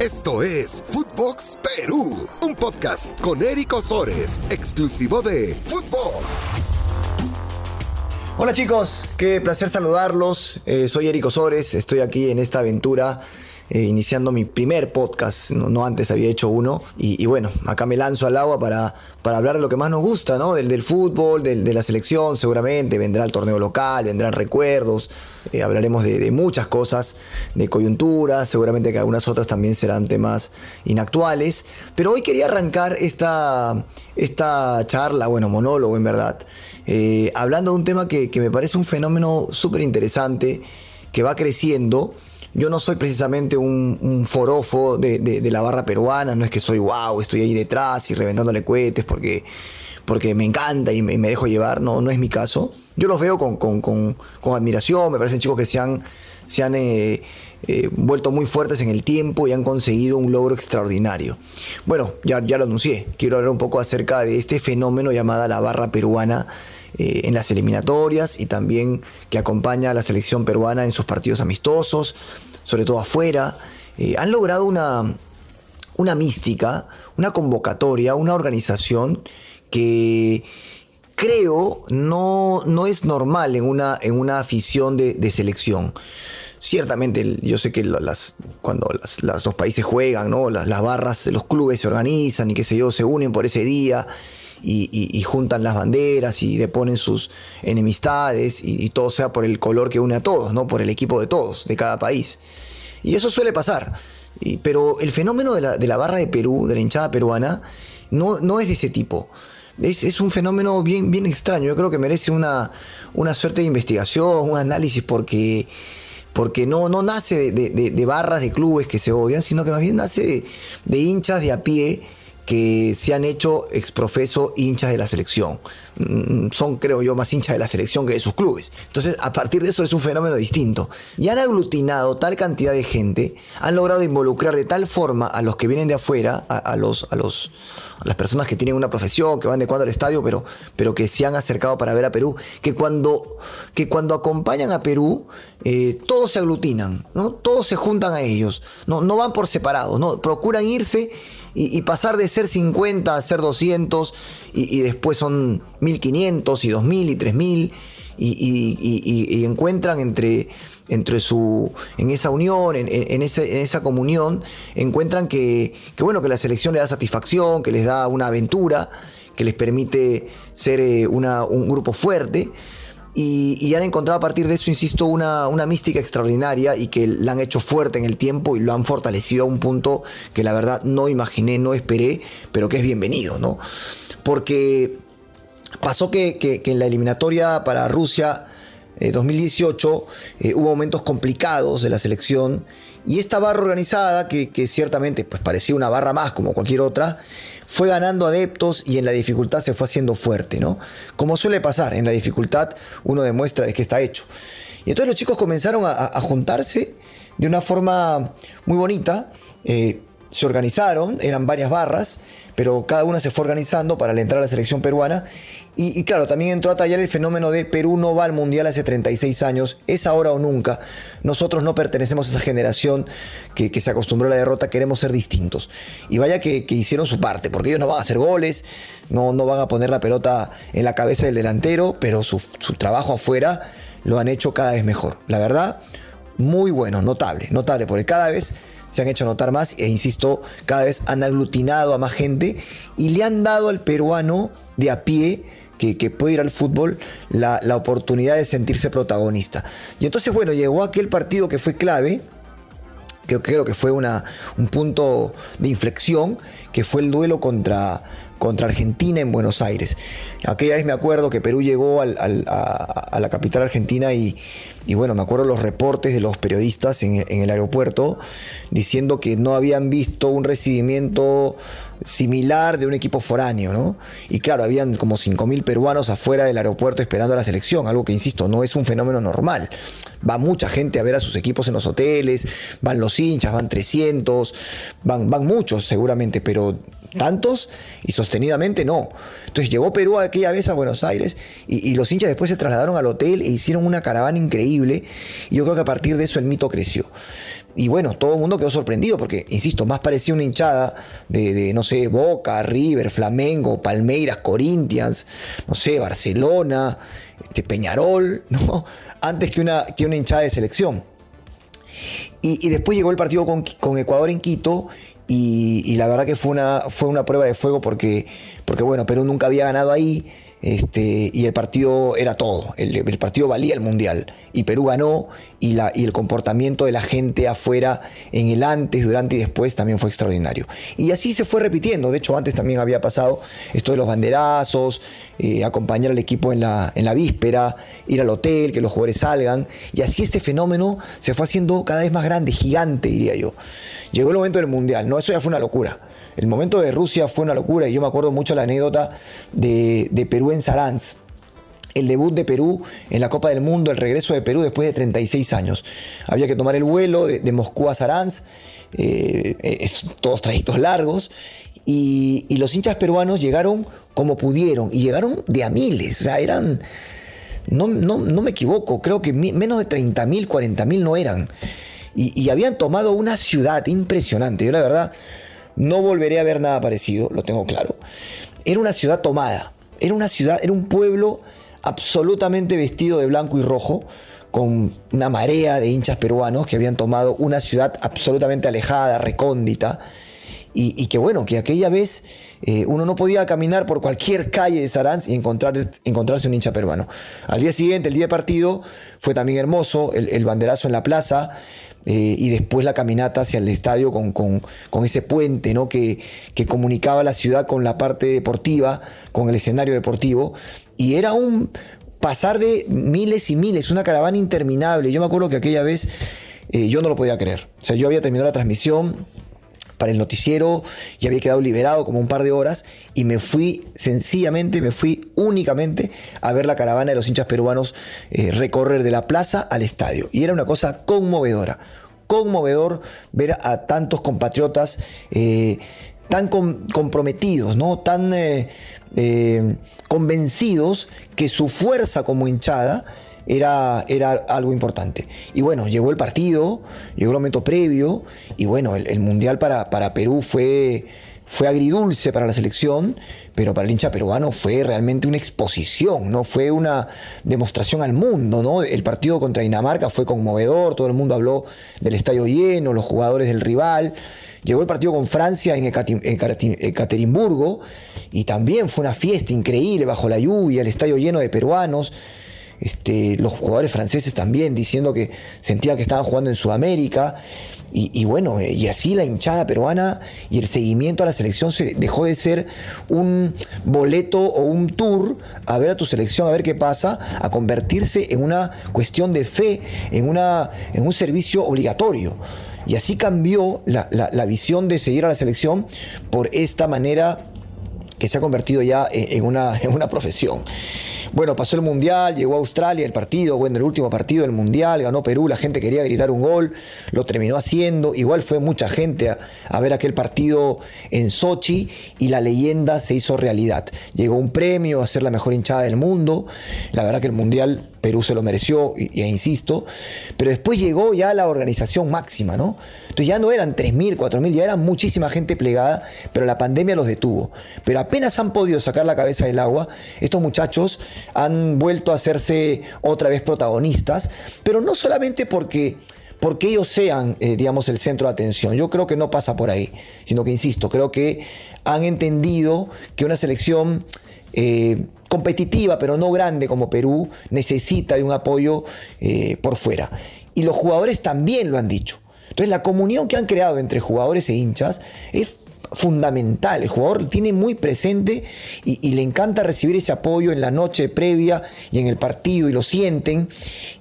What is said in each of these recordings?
Esto es Footbox Perú, un podcast con Eric Osores, exclusivo de Footbox. Hola chicos, qué placer saludarlos. Eh, soy Eric Osores, estoy aquí en esta aventura eh, iniciando mi primer podcast, no, antes había hecho uno, y, bueno, acá me lanzo al agua para, para hablar de lo que más nos gusta, ¿no? Del, del fútbol, del, de la selección, seguramente, vendrá el torneo local, vendrán recuerdos, eh, hablaremos de, muchas cosas, de coyuntura, seguramente que algunas otras también serán temas inactuales, pero hoy quería arrancar esta, esta charla, bueno, monólogo en verdad, eh, hablando de un tema que, que me parece un fenómeno súper interesante, que va creciendo, yo no soy precisamente un, forofo de, la barra peruana, no es que soy wow, estoy ahí detrás y reventándole cohetes porque, porque me encanta y me, dejo llevar, no, no es mi caso. Yo los veo con, admiración, me parecen chicos que se han, se han eh, eh, vuelto muy fuertes en el tiempo y han conseguido un logro extraordinario. Bueno, ya, ya lo anuncié, quiero hablar un poco acerca de este fenómeno llamada la barra peruana eh, en las eliminatorias y también que acompaña a la selección peruana en sus partidos amistosos, sobre todo afuera. Eh, han logrado una, una mística, una convocatoria, una organización que creo no, no es normal en una, en una afición de, selección. Ciertamente, yo sé que las, cuando los dos países juegan, ¿no? las, las barras de los clubes se organizan y qué sé yo, se unen por ese día y, juntan las banderas y deponen sus enemistades y, todo sea por el color que une a todos, ¿no? Por el equipo de todos, de cada país. Y eso suele pasar. pero el fenómeno de la, barra de Perú, de la hinchada peruana, no, no es de ese tipo. Es, un fenómeno bien, bien extraño. Yo creo que merece una, una suerte de investigación, un análisis, porque, porque no, no nace de, barras de clubes que se odian, sino que más bien nace de hinchas de a pie que se han hecho exprofeso hinchas de la selección. Mm, son, creo yo, más hinchas de la selección que de sus clubes. Entonces, a partir de eso es un fenómeno distinto. Y han aglutinado tal cantidad de gente, han logrado involucrar de tal forma a los que vienen de afuera, a, los, a, los, las personas que tienen una profesión, que van de cuando al estadio, pero, pero que se han acercado para ver a Perú, que cuando, que cuando acompañan a Perú, eh, todos se aglutinan, ¿no? todos se juntan a ellos, no, no van por separado, ¿no? procuran irse y, pasar de ser 50 a ser 200 y, después son 1500 y 2000 y 3000 y, encuentran entre, entre su, en esa unión, en, en, esa comunión, encuentran que, bueno, que la selección le da satisfacción, que les da una aventura, que les permite ser eh, una, un grupo fuerte. Y, han encontrado a partir de eso, insisto, una, una, mística extraordinaria y que la han hecho fuerte en el tiempo y lo han fortalecido a un punto que la verdad no imaginé, no esperé, pero que es bienvenido, ¿no? Porque pasó que, en la eliminatoria para Rusia 2018 eh, eh, hubo momentos complicados de la selección y esta barra organizada, que, que ciertamente pues, parecía una barra más como cualquier otra, fue ganando adeptos y en la dificultad se fue haciendo fuerte, ¿no? Como suele pasar, en la dificultad uno demuestra de qué está hecho. Y entonces los chicos comenzaron a, juntarse de una forma muy bonita. Eh, se organizaron, eran varias barras, pero cada una se fue organizando para entrar a la selección peruana. Y, claro, también entró a tallar el fenómeno de Perú no va al Mundial hace 36 años, es ahora o nunca. Nosotros no pertenecemos a esa generación que, se acostumbró a la derrota, queremos ser distintos. Y vaya que, hicieron su parte, porque ellos no van a hacer goles, no, no van a poner la pelota en la cabeza del delantero, pero su, su trabajo afuera lo han hecho cada vez mejor. La verdad, muy bueno, notable, notable, porque cada vez se han hecho notar más e insisto, cada vez han aglutinado a más gente y le han dado al peruano de a pie que, puede ir al fútbol la, la, oportunidad de sentirse protagonista. Y entonces, bueno, llegó aquel partido que fue clave, que creo que fue una, un punto de inflexión, que fue el duelo contra, contra Argentina en Buenos Aires. Aquella vez me acuerdo que Perú llegó a, la capital argentina y, bueno, me acuerdo los reportes de los periodistas en, el aeropuerto diciendo que no habían visto un recibimiento similar de un equipo foráneo, ¿no? Y claro, habían como 5.000 peruanos afuera del aeropuerto esperando a la selección, algo que, insisto, no es un fenómeno normal. Va mucha gente a ver a sus equipos en los hoteles, van los hinchas, van 300, van, van muchos seguramente, pero tantos y sostenidamente no. Entonces llegó Perú aquella vez a Buenos Aires y, los hinchas después se trasladaron al hotel e hicieron una caravana increíble y yo creo que a partir de eso el mito creció. y bueno, todo el mundo quedó sorprendido porque, insisto, más parecía una hinchada de, no sé, Boca, River, Flamengo, Palmeiras, Corinthians, no sé, Barcelona, este, Peñarol, ¿no? Antes que una, que una hinchada de selección. Y, después llegó el partido con, Ecuador en Quito y, la verdad que fue una, fue una prueba de fuego porque, porque, bueno, Perú nunca había ganado ahí. Este, y el partido era todo, el, partido valía el mundial y Perú ganó y, la, y, el comportamiento de la gente afuera en el antes, durante y después también fue extraordinario. Y así se fue repitiendo, de hecho antes también había pasado esto de los banderazos, eh, acompañar al equipo en la, en la víspera, ir al hotel, que los jugadores salgan y así este fenómeno se fue haciendo cada vez más grande, gigante diría yo. Llegó el momento del mundial, no, eso ya fue una locura. El momento de Rusia fue una locura y yo me acuerdo mucho la anécdota de, Perú en Saransk el debut de Perú en la Copa del Mundo, el regreso de Perú después de 36 años. Había que tomar el vuelo de, Moscú a Saransk, eh, es, todos trayectos largos, y, los hinchas peruanos llegaron como pudieron, y llegaron de a miles, o sea, eran, no, no, me equivoco, creo que menos de 30.000, 40.000 no eran, y, y habían tomado una ciudad impresionante. Yo la verdad no volveré a ver nada parecido, lo tengo claro. Era una ciudad tomada, era una ciudad, era un pueblo absolutamente vestido de blanco y rojo, con una marea de hinchas peruanos que habían tomado una ciudad absolutamente alejada, recóndita, y, que bueno, que aquella vez eh, uno no podía caminar por cualquier calle de Saransk y encontrar, encontrarse un hincha peruano. Al día siguiente, el día de partido, fue también hermoso, el banderazo en la plaza, eh, y después la caminata hacia el estadio con, ese puente ¿no? que, que, comunicaba la ciudad con la parte deportiva, con el escenario deportivo. Y era un pasar de miles y miles, una caravana interminable. Yo me acuerdo que aquella vez eh, yo no lo podía creer. O sea, yo había terminado la transmisión, para el noticiero y había quedado liberado como un par de horas y me fui sencillamente, me fui únicamente a ver la caravana de los hinchas peruanos eh, recorrer de la plaza al estadio. Y era una cosa conmovedora, conmovedor ver a tantos compatriotas eh, tan comprometidos, ¿no? tan eh, convencidos que su fuerza como hinchada era, era algo importante. Y bueno, llegó el partido, llegó el momento previo, y bueno, el, Mundial para, para Perú fue, fue agridulce para la selección, pero para el hincha peruano fue realmente una exposición, ¿no? Fue una demostración al mundo, ¿no? El partido contra Dinamarca fue conmovedor, todo el mundo habló del estadio lleno, los jugadores del rival. Llegó el partido con Francia en Ekaterimburgo y también fue una fiesta increíble bajo la lluvia, el estadio lleno de peruanos. Este, los jugadores franceses también diciendo que sentían que estaban jugando en Sudamérica. Y, bueno, eh, y así la hinchada peruana y el seguimiento a la selección se dejó de ser un boleto o un tour a ver a tu selección, a ver qué pasa, a convertirse en una cuestión de fe, en, una, en un servicio obligatorio. Y así cambió la, visión de seguir a la selección por esta manera que se ha convertido ya en una, en una profesión. Bueno, pasó el Mundial, llegó a Australia el partido, bueno, el último partido del Mundial, ganó Perú, la gente quería gritar un gol, lo terminó haciendo, igual fue mucha gente a, ver aquel partido en Sochi y la leyenda se hizo realidad. Llegó un premio a ser la mejor hinchada del mundo, la verdad que el Mundial Perú se lo mereció, y, insisto, pero después llegó ya la organización máxima, ¿no? Entonces ya no eran 3.000, 4.000, ya era muchísima gente plegada, pero la pandemia los detuvo. Pero apenas han podido sacar la cabeza del agua, estos muchachos han vuelto a hacerse otra vez protagonistas, pero no solamente porque porque ellos sean, eh, digamos, el centro de atención. Yo creo que no pasa por ahí, sino que, insisto, creo que han entendido que una selección eh, competitiva, pero no grande como Perú, necesita de un apoyo eh, por fuera. Y los jugadores también lo han dicho. Entonces la comunión que han creado entre jugadores e hinchas es fundamental. El jugador tiene muy presente y, le encanta recibir ese apoyo en la noche previa y en el partido y lo sienten.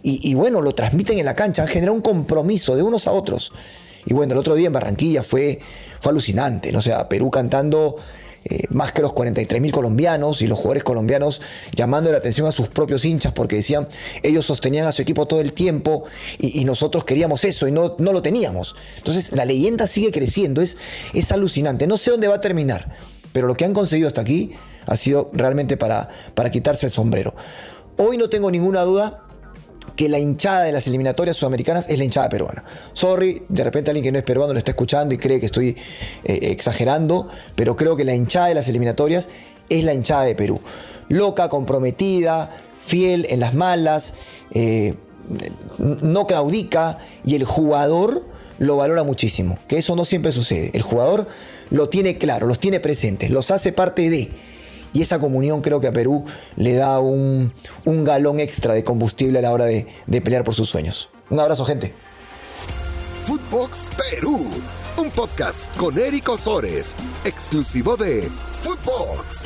Y, bueno, lo transmiten en la cancha, han generado un compromiso de unos a otros. Y bueno, el otro día en Barranquilla fue, fue alucinante, ¿no? O sea, Perú cantando eh, más que los 43 mil colombianos y los jugadores colombianos llamando la atención a sus propios hinchas porque decían, ellos sostenían a su equipo todo el tiempo y, nosotros queríamos eso y no, no, lo teníamos. Entonces la leyenda sigue creciendo, es, es alucinante. No sé dónde va a terminar, pero lo que han conseguido hasta aquí ha sido realmente para, para quitarse el sombrero. Hoy no tengo ninguna duda que la hinchada de las eliminatorias sudamericanas es la hinchada peruana. Sorry, de repente alguien que no es peruano lo está escuchando y cree que estoy eh, exagerando, pero creo que la hinchada de las eliminatorias es la hinchada de Perú. Loca, comprometida, fiel en las malas, eh, no claudica y el jugador lo valora muchísimo, que eso no siempre sucede. El jugador lo tiene claro, los tiene presentes, los hace parte de. Y esa comunión creo que a Perú le da un, galón extra de combustible a la hora de, pelear por sus sueños. Un abrazo, gente. Footbox Perú, un podcast con Eric Osores, exclusivo de Footbox.